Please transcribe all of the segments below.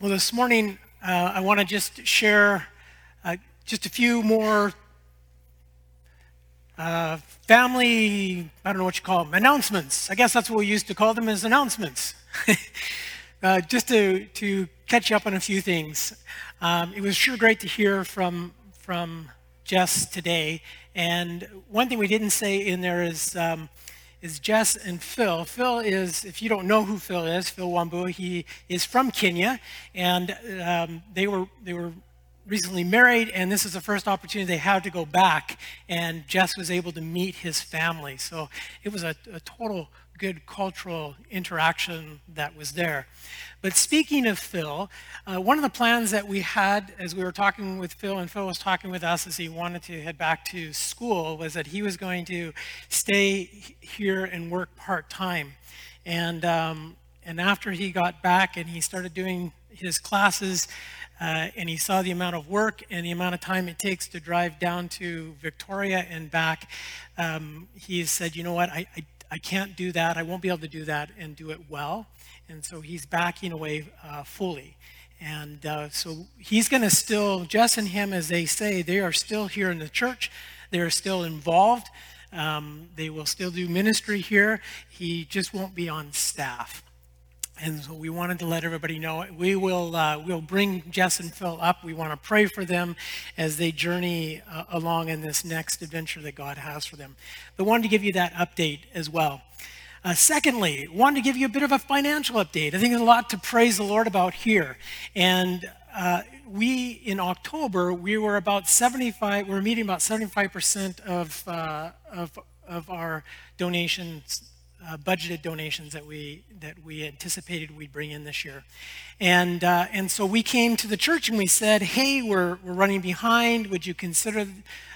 Well, this morning uh, I want to just share uh, just a few more uh, family, I don't know what you call them, announcements. I guess that's what we used to call them as announcements. Uh, just to, to catch up on a few things. Um, it was sure great to hear from, from Jess today. And one thing we didn't say in there is um, is Jess and Phil. Phil is, if you don't know who Phil is, Phil Wambua, he is from Kenya, and um, they were they were recently married, and this is the first opportunity they had to go back, and Jess was able to meet his family. So it was a, a total good cultural interaction that was there. But speaking of Phil, uh, one of the plans that we had as we were talking with Phil, and Phil was talking with us as he wanted to head back to school, was that he was going to stay here and work part time. And, um, and after he got back and he started doing his classes, uh, and he saw the amount of work and the amount of time it takes to drive down to Victoria and back. Um, he said, You know what? I, I, I can't do that. I won't be able to do that and do it well. And so he's backing away uh, fully. And uh, so he's going to still, Jess and him, as they say, they are still here in the church. They are still involved. Um, they will still do ministry here. He just won't be on staff. And so we wanted to let everybody know we will uh, we'll bring Jess and Phil up. We want to pray for them as they journey uh, along in this next adventure that God has for them. But wanted to give you that update as well. Uh, secondly, wanted to give you a bit of a financial update. I think there's a lot to praise the Lord about here. And uh, we, in October, we were about 75, we were meeting about 75% of, uh, of, of our donations uh, budgeted donations that we that we anticipated we'd bring in this year, and uh, and so we came to the church and we said, hey, we're we're running behind. Would you consider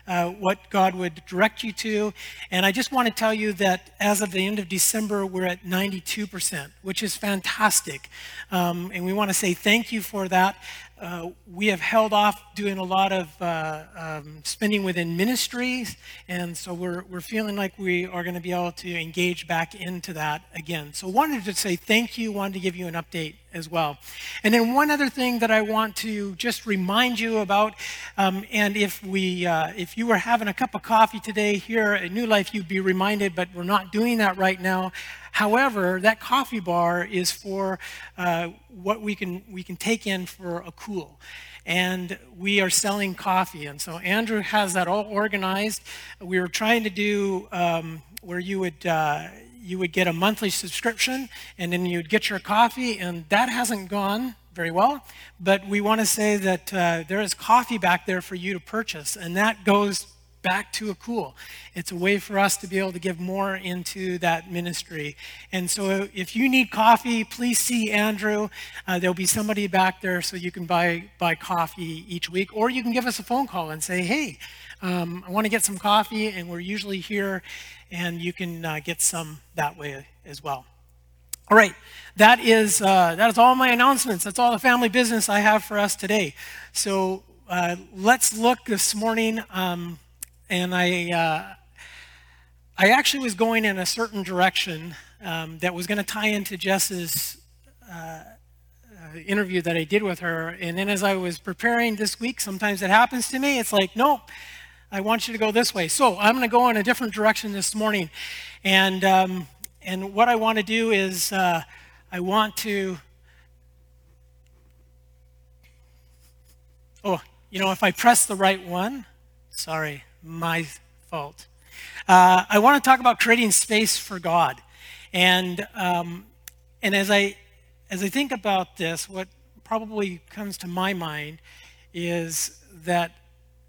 uh, what God would direct you to? And I just want to tell you that as of the end of December, we're at 92%, which is fantastic, um, and we want to say thank you for that. Uh, we have held off doing a lot of uh, um, spending within ministries, and so we're, we're feeling like we are going to be able to engage back into that again. So, wanted to say thank you, wanted to give you an update as well. And then, one other thing that I want to just remind you about, um, and if, we, uh, if you were having a cup of coffee today here at New Life, you'd be reminded, but we're not doing that right now. However, that coffee bar is for uh, what we can, we can take in for a cool. And we are selling coffee. And so Andrew has that all organized. We were trying to do um, where you would. Uh, you would get a monthly subscription and then you'd get your coffee, and that hasn't gone very well. But we want to say that uh, there is coffee back there for you to purchase, and that goes back to a cool. It's a way for us to be able to give more into that ministry. And so if you need coffee, please see Andrew. Uh, there'll be somebody back there so you can buy, buy coffee each week. Or you can give us a phone call and say, hey, um, I want to get some coffee, and we're usually here, and you can uh, get some that way as well. All right, that is, uh, that is all my announcements. That's all the family business I have for us today. So uh, let's look this morning. Um, and I, uh, I actually was going in a certain direction um, that was going to tie into Jess's uh, uh, interview that I did with her. And then as I was preparing this week, sometimes it happens to me. It's like, nope, I want you to go this way. So I'm going to go in a different direction this morning. And, um, and what I want to do is uh, I want to. Oh, you know, if I press the right one, sorry my fault. Uh, I want to talk about creating space for God, and um, and as I as I think about this, what probably comes to my mind is that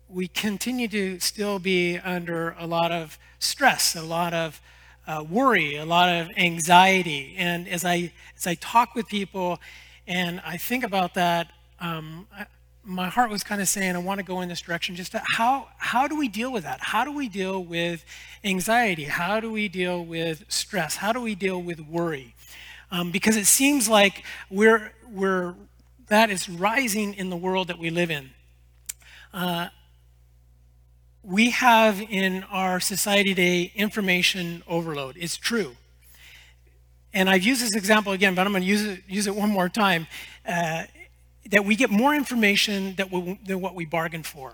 we continue to still be under a lot of stress, a lot of uh, worry, a lot of anxiety, and as I as I talk with people, and I think about that, um, my heart was kind of saying, I want to go in this direction. Just how how do we deal with that? How do we deal with anxiety? How do we deal with stress? How do we deal with worry? Um, because it seems like we're we're that is rising in the world that we live in. Uh, we have in our society today information overload. It's true. And I've used this example again, but I'm going to use it, use it one more time. Uh, that we get more information that we, than what we bargained for.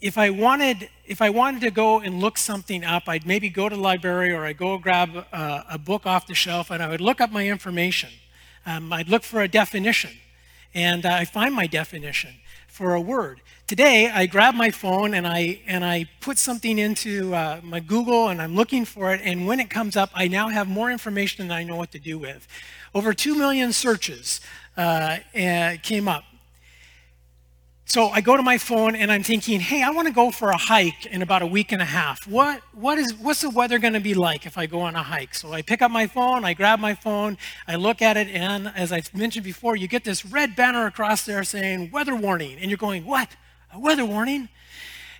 If I wanted, if I wanted to go and look something up, I'd maybe go to the library or I'd go grab a, a book off the shelf and I would look up my information. Um, I'd look for a definition and I find my definition for a word. Today, I grab my phone and I, and I put something into uh, my Google and I'm looking for it, and when it comes up, I now have more information than I know what to do with. Over 2 million searches uh, came up. So I go to my phone and I'm thinking, hey, I want to go for a hike in about a week and a half. What, what is, what's the weather going to be like if I go on a hike? So I pick up my phone, I grab my phone, I look at it, and as I mentioned before, you get this red banner across there saying weather warning. And you're going, what? A weather warning?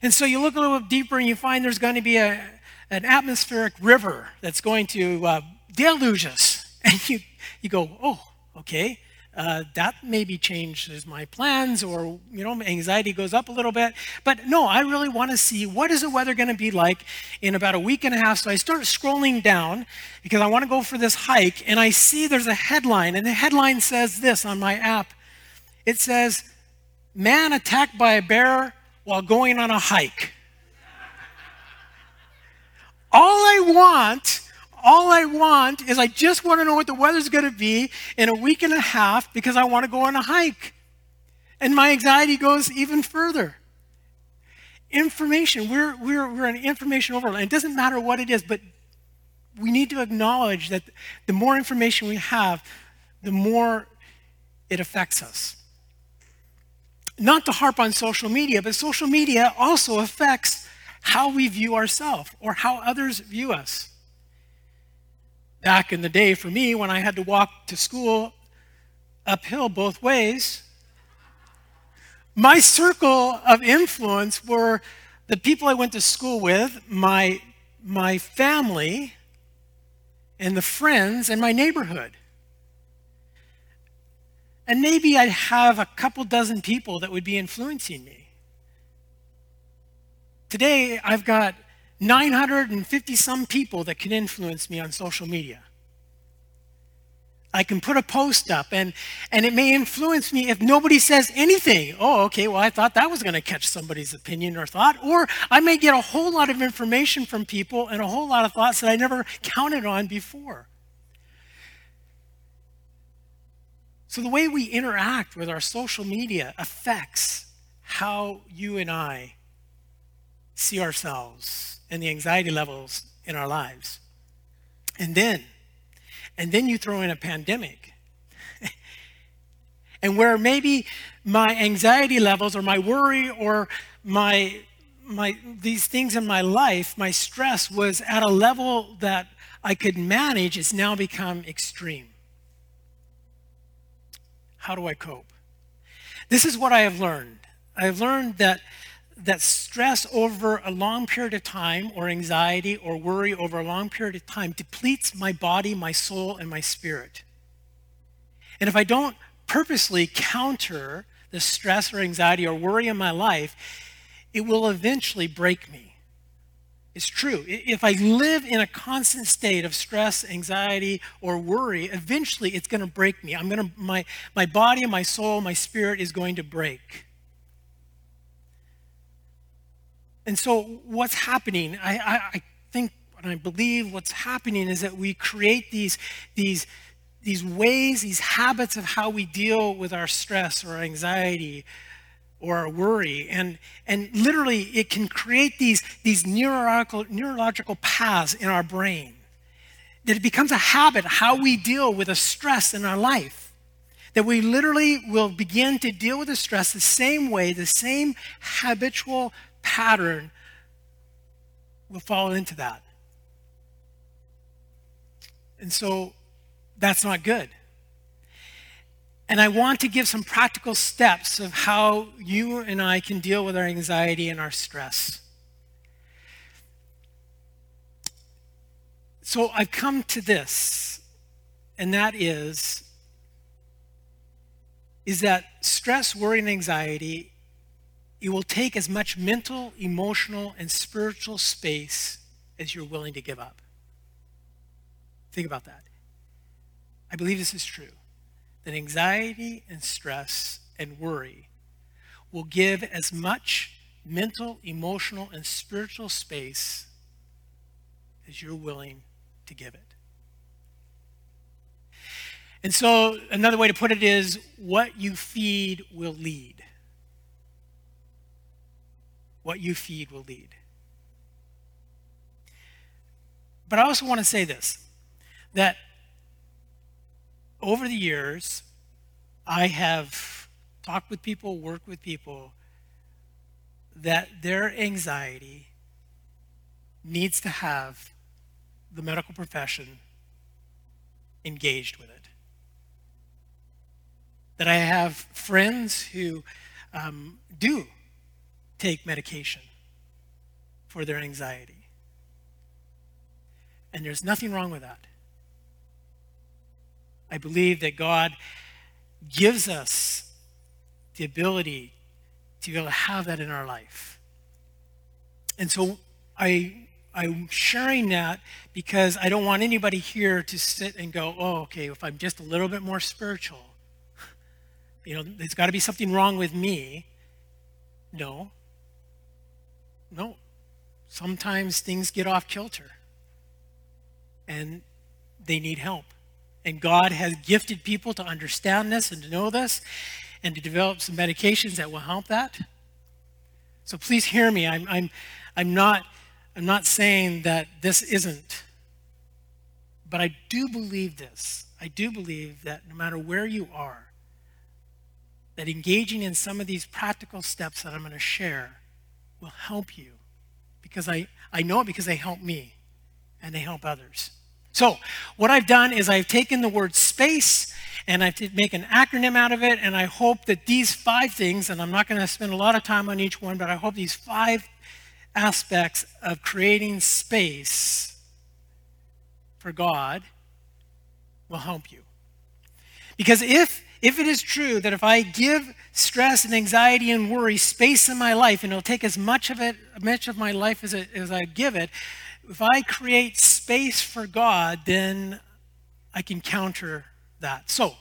And so you look a little bit deeper and you find there's going to be a, an atmospheric river that's going to uh, deluge us. And you, you go, oh, okay uh, that maybe changes my plans or you know anxiety goes up a little bit. But no i really want to see what is the weather going to be like in about a week and a half. So i start scrolling down because i want to go for this hike and i see there's a headline and the headline says this on my app. It says man attacked by a bear while going on a hike. All i want all I want is I just want to know what the weather's going to be in a week and a half because I want to go on a hike. And my anxiety goes even further. Information, we're, we're, we're an information overload. It doesn't matter what it is, but we need to acknowledge that the more information we have, the more it affects us. Not to harp on social media, but social media also affects how we view ourselves or how others view us back in the day for me when I had to walk to school uphill both ways, my circle of influence were the people I went to school with, my, my family, and the friends and my neighborhood. And maybe I'd have a couple dozen people that would be influencing me. Today, I've got 950 some people that can influence me on social media. I can put a post up and, and it may influence me if nobody says anything. Oh, okay, well, I thought that was going to catch somebody's opinion or thought. Or I may get a whole lot of information from people and a whole lot of thoughts that I never counted on before. So the way we interact with our social media affects how you and I see ourselves and the anxiety levels in our lives. And then, and then you throw in a pandemic. and where maybe my anxiety levels or my worry or my my these things in my life, my stress was at a level that I could manage, it's now become extreme. How do I cope? This is what I have learned. I've learned that that stress over a long period of time, or anxiety or worry over a long period of time, depletes my body, my soul, and my spirit. And if I don't purposely counter the stress or anxiety or worry in my life, it will eventually break me. It's true. If I live in a constant state of stress, anxiety, or worry, eventually it's going to break me. I'm going to my my body my soul, my spirit is going to break. And so, what's happening, I, I, I think, and I believe what's happening is that we create these, these, these ways, these habits of how we deal with our stress or anxiety or our worry. And, and literally, it can create these, these neurological, neurological paths in our brain. That it becomes a habit how we deal with a stress in our life. That we literally will begin to deal with the stress the same way, the same habitual pattern will fall into that. And so that's not good. And I want to give some practical steps of how you and I can deal with our anxiety and our stress. So I've come to this, and that is is that stress, worry, and anxiety it will take as much mental, emotional, and spiritual space as you're willing to give up. Think about that. I believe this is true. that anxiety and stress and worry will give as much mental, emotional, and spiritual space as you're willing to give it. And so, another way to put it is what you feed will lead. What you feed will lead. But I also want to say this that over the years, I have talked with people, worked with people, that their anxiety needs to have the medical profession engaged with it. That I have friends who um, do take medication for their anxiety. And there's nothing wrong with that. I believe that God gives us the ability to be able to have that in our life. And so I, I'm sharing that because I don't want anybody here to sit and go, oh, okay, if I'm just a little bit more spiritual, you know, there's got to be something wrong with me. No. No. Sometimes things get off kilter and they need help. And God has gifted people to understand this and to know this and to develop some medications that will help that. So please hear me. I'm, I'm, I'm, not, I'm not saying that this isn't. But I do believe this. I do believe that no matter where you are, that engaging in some of these practical steps that I'm going to share will help you. Because I, I know it because they help me and they help others. So, what I've done is I've taken the word space and I make an acronym out of it, and I hope that these five things, and I'm not going to spend a lot of time on each one, but I hope these five aspects of creating space for God will help you. Because if if it is true that if I give stress and anxiety and worry space in my life, and it'll take as much of it, much of my life as, it, as I give it, if I create space for God, then I can counter that. So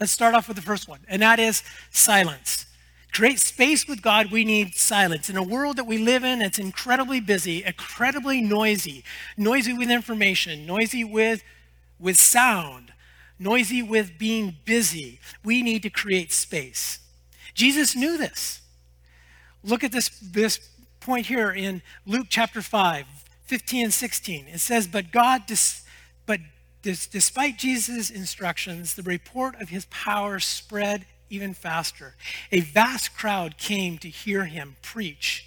let's start off with the first one, and that is silence. Create space with God, we need silence. In a world that we live in, it's incredibly busy, incredibly noisy, noisy with information, noisy with, with sound, noisy with being busy. We need to create space. Jesus knew this. Look at this, this point here in Luke chapter 5, 15 and 16. It says, But God, dis- but dis- despite Jesus' instructions, the report of his power spread even faster. A vast crowd came to hear him preach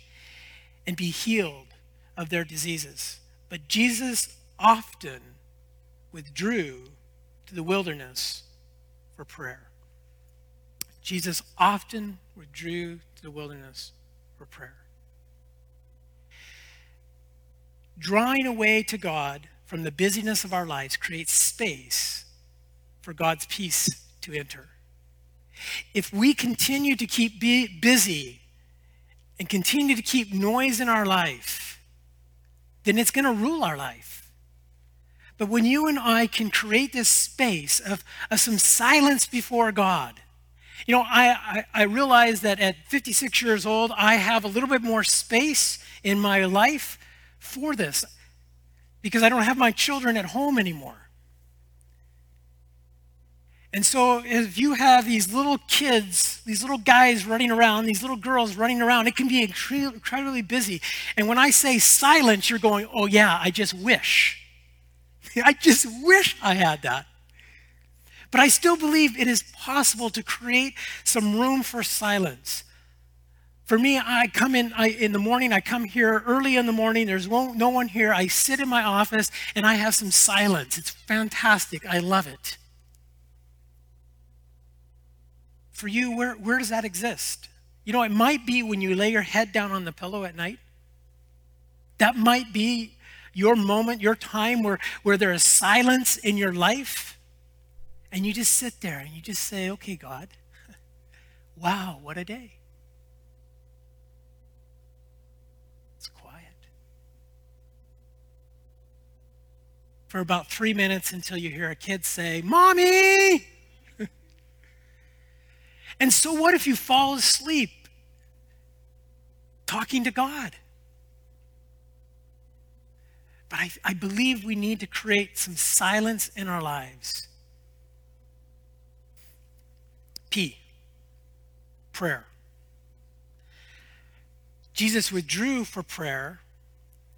and be healed of their diseases. But Jesus often withdrew to the wilderness for prayer. Jesus often withdrew to the wilderness for prayer. drawing away to God from the busyness of our lives creates space for God's peace to enter. If we continue to keep busy and continue to keep noise in our life, then it's going to rule our life. But when you and I can create this space of, of some silence before God, you know, I, I, I realize that at 56 years old, I have a little bit more space in my life for this because I don't have my children at home anymore. And so, if you have these little kids, these little guys running around, these little girls running around, it can be incredibly busy. And when I say silence, you're going, oh, yeah, I just wish. I just wish I had that. But I still believe it is possible to create some room for silence. For me, I come in I, in the morning, I come here early in the morning, there's no one here. I sit in my office and I have some silence. It's fantastic. I love it. For you, where, where does that exist? You know, it might be when you lay your head down on the pillow at night. That might be your moment, your time where, where there is silence in your life. And you just sit there and you just say, okay, God, wow, what a day. It's quiet. For about three minutes until you hear a kid say, Mommy! And so, what if you fall asleep talking to God? But I, I believe we need to create some silence in our lives. P, prayer. Jesus withdrew for prayer.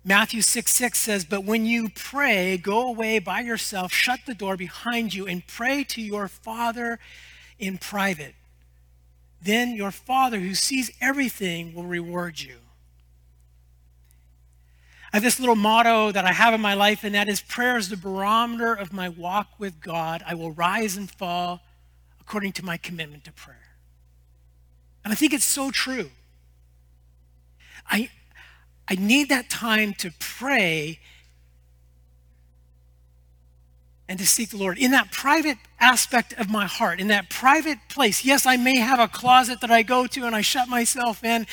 Matthew 6 6 says, But when you pray, go away by yourself, shut the door behind you, and pray to your Father in private. Then your Father, who sees everything, will reward you. I have this little motto that I have in my life, and that is prayer is the barometer of my walk with God. I will rise and fall according to my commitment to prayer. And I think it's so true. I, I need that time to pray and to seek the Lord in that private aspect of my heart, in that private place. Yes, I may have a closet that I go to and I shut myself in,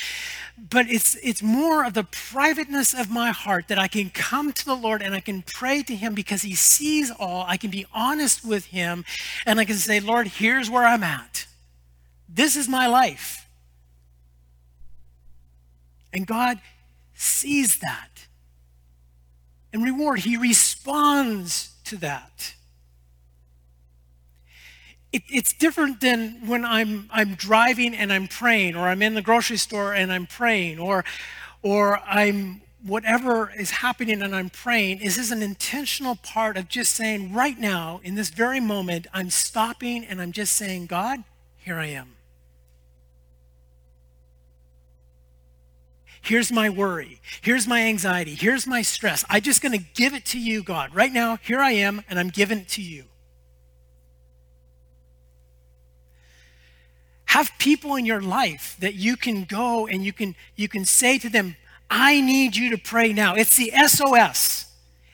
but it's it's more of the privateness of my heart that I can come to the Lord and I can pray to him because he sees all. I can be honest with him and I can say, "Lord, here's where I'm at. This is my life." And God sees that. And reward, he responds to that. It, it's different than when I'm, I'm driving and I'm praying, or I'm in the grocery store and I'm praying, or, or I'm whatever is happening and I'm praying. This is an intentional part of just saying, right now, in this very moment, I'm stopping and I'm just saying, God, here I am. Here's my worry. Here's my anxiety. Here's my stress. I'm just going to give it to you, God. Right now, here I am, and I'm giving it to you. Have people in your life that you can go and you can you can say to them, I need you to pray now. It's the SOS.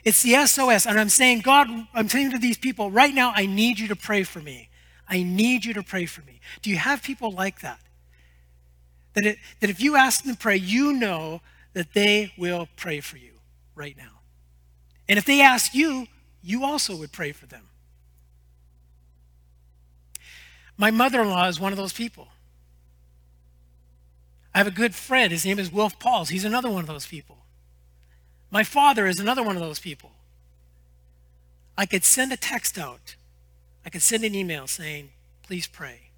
It's the SOS. And I'm saying, God, I'm saying to these people, right now, I need you to pray for me. I need you to pray for me. Do you have people like that? That, it, that if you ask them to pray, you know that they will pray for you right now. And if they ask you, you also would pray for them. My mother in law is one of those people. I have a good friend. His name is Wolf Pauls. He's another one of those people. My father is another one of those people. I could send a text out, I could send an email saying, please pray.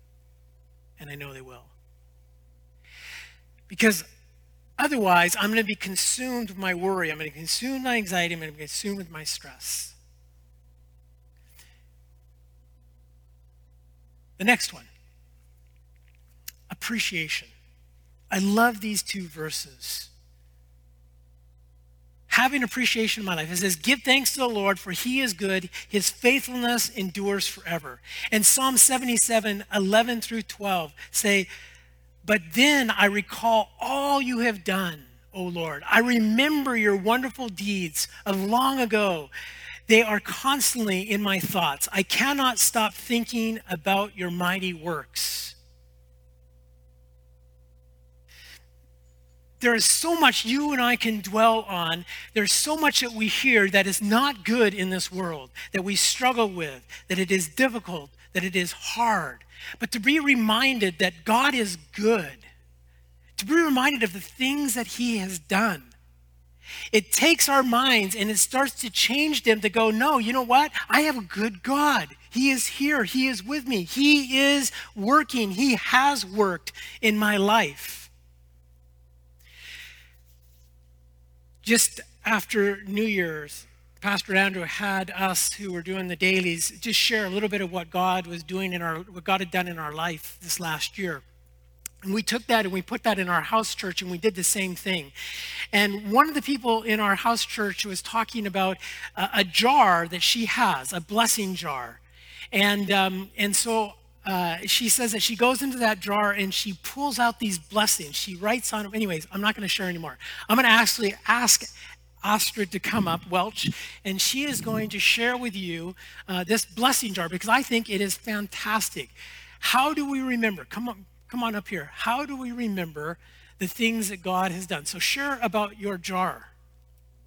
And I know they will. Because otherwise, I'm going to be consumed with my worry. I'm going to consume my anxiety. I'm going to be consumed with my stress. The next one appreciation. I love these two verses. Having appreciation in my life. It says, Give thanks to the Lord, for he is good. His faithfulness endures forever. And Psalm 77, 11 through 12 say, but then I recall all you have done, O Lord. I remember your wonderful deeds of long ago. They are constantly in my thoughts. I cannot stop thinking about your mighty works. There is so much you and I can dwell on. There's so much that we hear that is not good in this world, that we struggle with, that it is difficult, that it is hard but to be reminded that God is good, to be reminded of the things that He has done. It takes our minds and it starts to change them to go, no, you know what? I have a good God. He is here. He is with me. He is working. He has worked in my life. Just after New Year's, Pastor Andrew had us who were doing the dailies just share a little bit of what God was doing in our, what God had done in our life this last year. And we took that and we put that in our house church and we did the same thing. And one of the people in our house church was talking about a, a jar that she has, a blessing jar. And, um, and so uh, she says that she goes into that jar and she pulls out these blessings. She writes on them. Anyways, I'm not going to share anymore. I'm going to actually ask Astrid to come up, Welch, and she is going to share with you uh, this blessing jar because I think it is fantastic. How do we remember? Come on, come on up here. How do we remember the things that God has done? So share about your jar.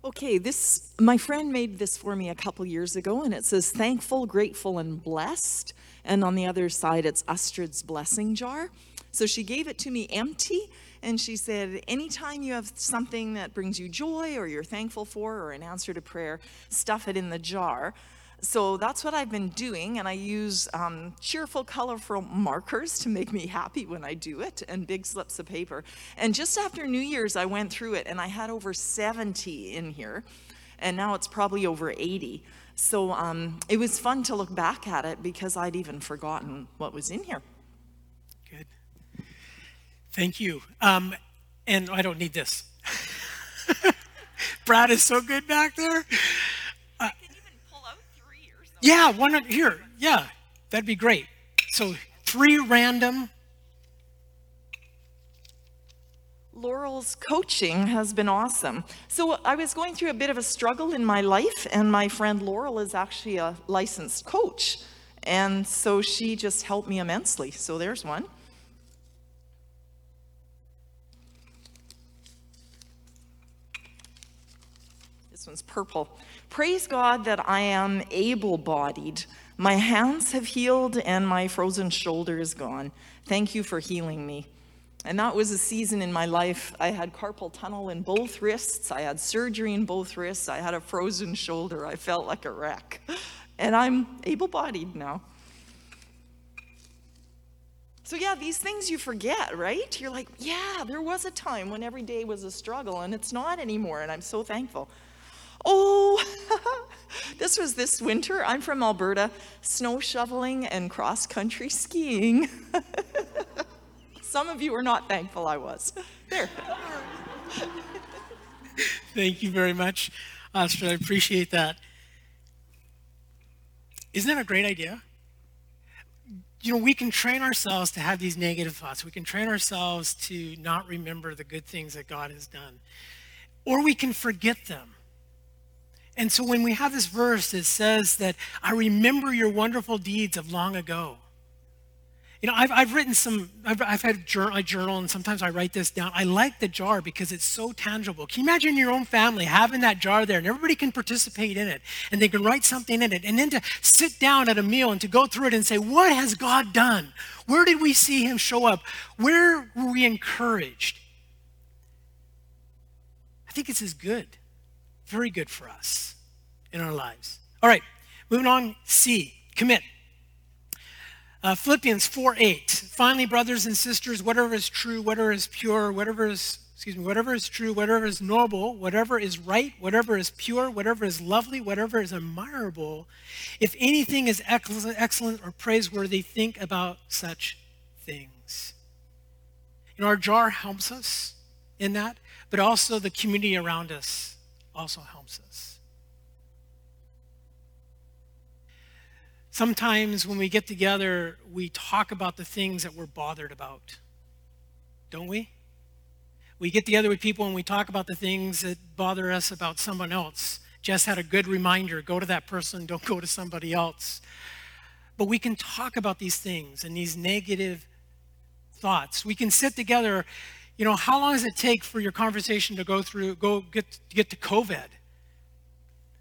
Okay, this my friend made this for me a couple years ago, and it says thankful, grateful, and blessed. and on the other side, it's Astrid's blessing jar. So she gave it to me empty, and she said, Anytime you have something that brings you joy or you're thankful for or an answer to prayer, stuff it in the jar. So that's what I've been doing, and I use um, cheerful, colorful markers to make me happy when I do it, and big slips of paper. And just after New Year's, I went through it, and I had over 70 in here, and now it's probably over 80. So um, it was fun to look back at it because I'd even forgotten what was in here. Good. Thank you. Um, and I don't need this. Brad is so good back there. Yeah, one here. Yeah, that'd be great. So three random. Laurel's coaching has been awesome. So I was going through a bit of a struggle in my life, and my friend Laurel is actually a licensed coach. And so she just helped me immensely. So there's one. This one's purple. Praise God that I am able bodied. My hands have healed and my frozen shoulder is gone. Thank you for healing me. And that was a season in my life. I had carpal tunnel in both wrists. I had surgery in both wrists. I had a frozen shoulder. I felt like a wreck. And I'm able bodied now. So, yeah, these things you forget, right? You're like, yeah, there was a time when every day was a struggle, and it's not anymore. And I'm so thankful. Oh, this was this winter. I'm from Alberta, snow shoveling and cross country skiing. Some of you are not thankful I was. There. Thank you very much, Astrid. I appreciate that. Isn't that a great idea? You know, we can train ourselves to have these negative thoughts. We can train ourselves to not remember the good things that God has done. Or we can forget them. And so when we have this verse that says that I remember your wonderful deeds of long ago. You know, I've, I've written some, I've, I've had journal, a journal and sometimes I write this down. I like the jar because it's so tangible. Can you imagine your own family having that jar there and everybody can participate in it and they can write something in it and then to sit down at a meal and to go through it and say, what has God done? Where did we see him show up? Where were we encouraged? I think it's as good very good for us in our lives. All right, moving on. C, commit. Uh, Philippians 4 8. Finally, brothers and sisters, whatever is true, whatever is pure, whatever is, excuse me, whatever is true, whatever is noble, whatever is right, whatever is pure, whatever is lovely, whatever is admirable, if anything is excellent or praiseworthy, think about such things. You know, our jar helps us in that, but also the community around us also helps us. Sometimes when we get together, we talk about the things that we're bothered about, don't we? We get together with people and we talk about the things that bother us about someone else. Jess had a good reminder go to that person, don't go to somebody else. But we can talk about these things and these negative thoughts. We can sit together you know, how long does it take for your conversation to go through, go get, get to COVID?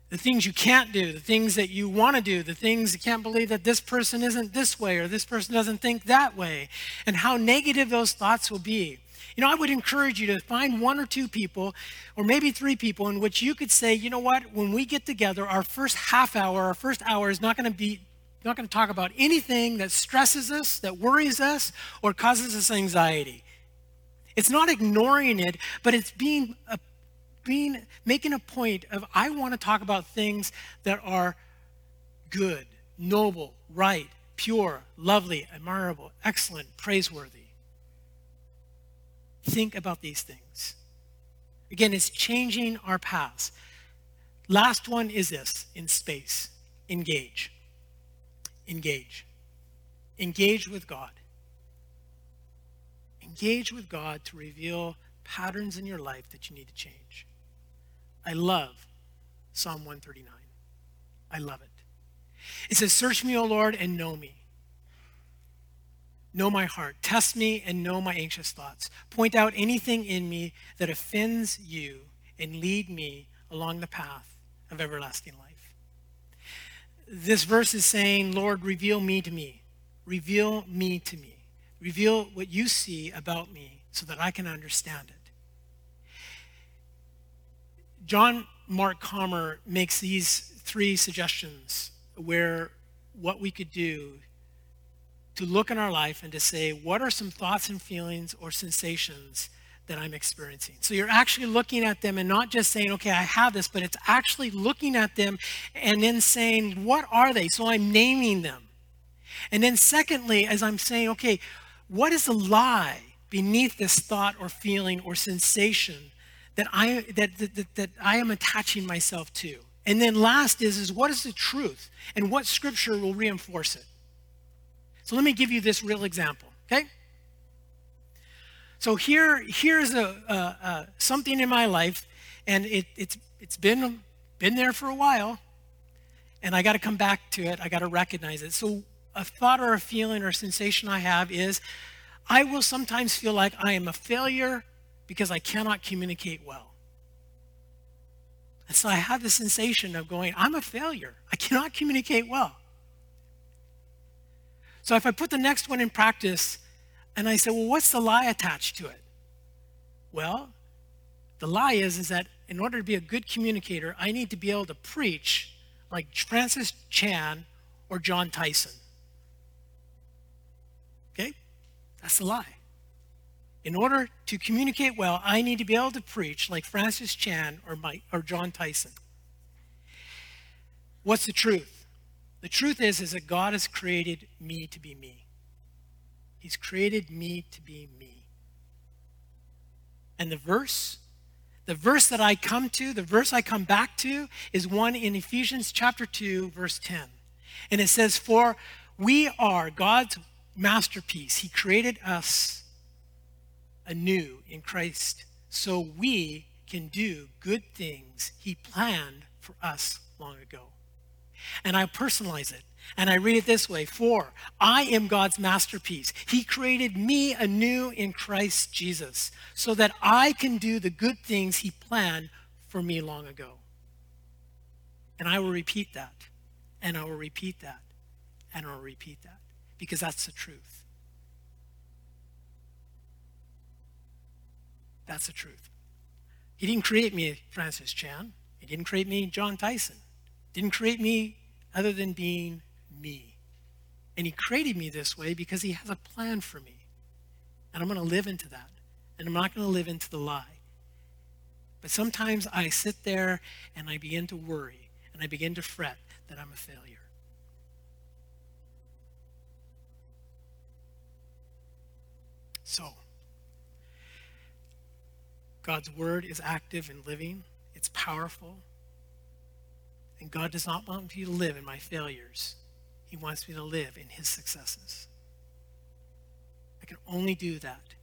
The things you can't do, the things that you want to do, the things you can't believe that this person isn't this way or this person doesn't think that way, and how negative those thoughts will be. You know, I would encourage you to find one or two people, or maybe three people, in which you could say, you know what, when we get together, our first half hour, our first hour is not going to be not going to talk about anything that stresses us, that worries us, or causes us anxiety. It's not ignoring it, but it's being a, being making a point of I want to talk about things that are good, noble, right, pure, lovely, admirable, excellent, praiseworthy. Think about these things. Again, it's changing our paths. Last one is this in space engage. Engage. Engage with God. Engage with God to reveal patterns in your life that you need to change. I love Psalm 139. I love it. It says, Search me, O Lord, and know me. Know my heart. Test me and know my anxious thoughts. Point out anything in me that offends you and lead me along the path of everlasting life. This verse is saying, Lord, reveal me to me. reveal me to me. Reveal what you see about me so that I can understand it. John Mark Comer makes these three suggestions where what we could do to look in our life and to say, what are some thoughts and feelings or sensations that I'm experiencing? So you're actually looking at them and not just saying, okay, I have this, but it's actually looking at them and then saying, what are they? So I'm naming them. And then, secondly, as I'm saying, okay, what is the lie beneath this thought or feeling or sensation that I, that, that, that, I am attaching myself to? And then last is, is what is the truth? And what scripture will reinforce it? So let me give you this real example, okay? So here, here's a, a, a something in my life, and it, it's, it's been, been there for a while, and I got to come back to it. I got to recognize it. So a thought or a feeling or a sensation I have is I will sometimes feel like I am a failure because I cannot communicate well. And so I have the sensation of going, I'm a failure. I cannot communicate well. So if I put the next one in practice and I say, well, what's the lie attached to it? Well, the lie is, is that in order to be a good communicator, I need to be able to preach like Francis Chan or Jon Tyson. Okay? That's a lie. In order to communicate well, I need to be able to preach like Francis Chan or, Mike, or Jon Tyson. What's the truth? The truth is, is that God has created me to be me. He's created me to be me. And the verse, the verse that I come to, the verse I come back to, is one in Ephesians chapter 2, verse 10. And it says, For we are God's masterpiece. He created us anew in Christ so we can do good things He planned for us long ago. And I personalize it and I read it this way For I am God's masterpiece. He created me anew in Christ Jesus so that I can do the good things He planned for me long ago. And I will repeat that, and I will repeat that, and I will repeat that because that's the truth. That's the truth. He didn't create me, Francis Chan. He didn't create me, Jon Tyson. Didn't create me other than being me. And he created me this way because he has a plan for me. And I'm going to live into that. And I'm not going to live into the lie. But sometimes I sit there and I begin to worry and I begin to fret that I'm a failure. So, God's word is active and living, it's powerful. And God does not want me to live in my failures. He wants me to live in his successes. I can only do that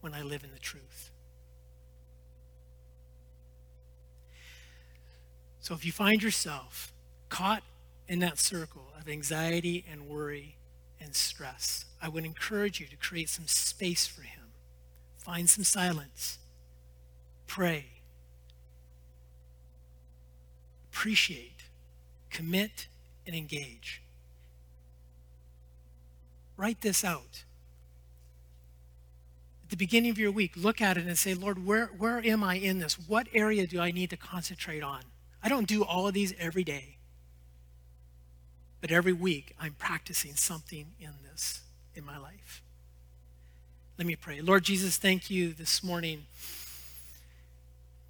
when I live in the truth. So if you find yourself caught in that circle of anxiety and worry and stress, I would encourage you to create some space for him. Find some silence. Pray. Appreciate. Commit and engage. Write this out. At the beginning of your week, look at it and say, Lord, where, where am I in this? What area do I need to concentrate on? I don't do all of these every day. But every week, I'm practicing something in this in my life. Let me pray. Lord Jesus, thank you this morning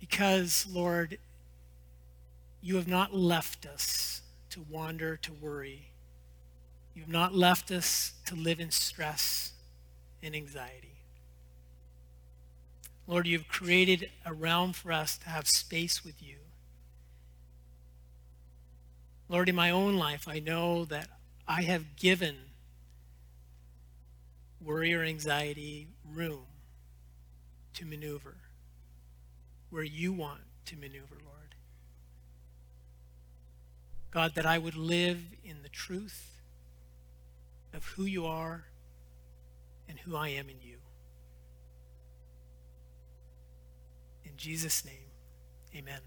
because, Lord, you have not left us to wander, to worry. You have not left us to live in stress and anxiety. Lord, you've created a realm for us to have space with you. Lord, in my own life, I know that I have given worry or anxiety room to maneuver where you want to maneuver, Lord. God, that I would live in the truth of who you are and who I am in you. In Jesus' name, amen.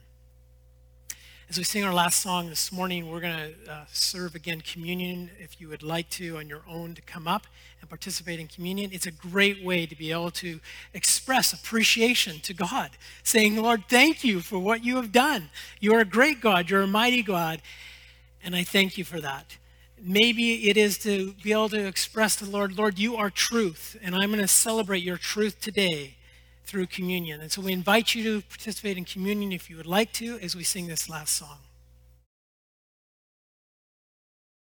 As we sing our last song this morning, we're going to uh, serve again communion. If you would like to on your own to come up and participate in communion, it's a great way to be able to express appreciation to God, saying, Lord, thank you for what you have done. You're a great God, you're a mighty God, and I thank you for that. Maybe it is to be able to express to the Lord, Lord, you are truth, and I'm going to celebrate your truth today through communion. And so we invite you to participate in communion if you would like to as we sing this last song.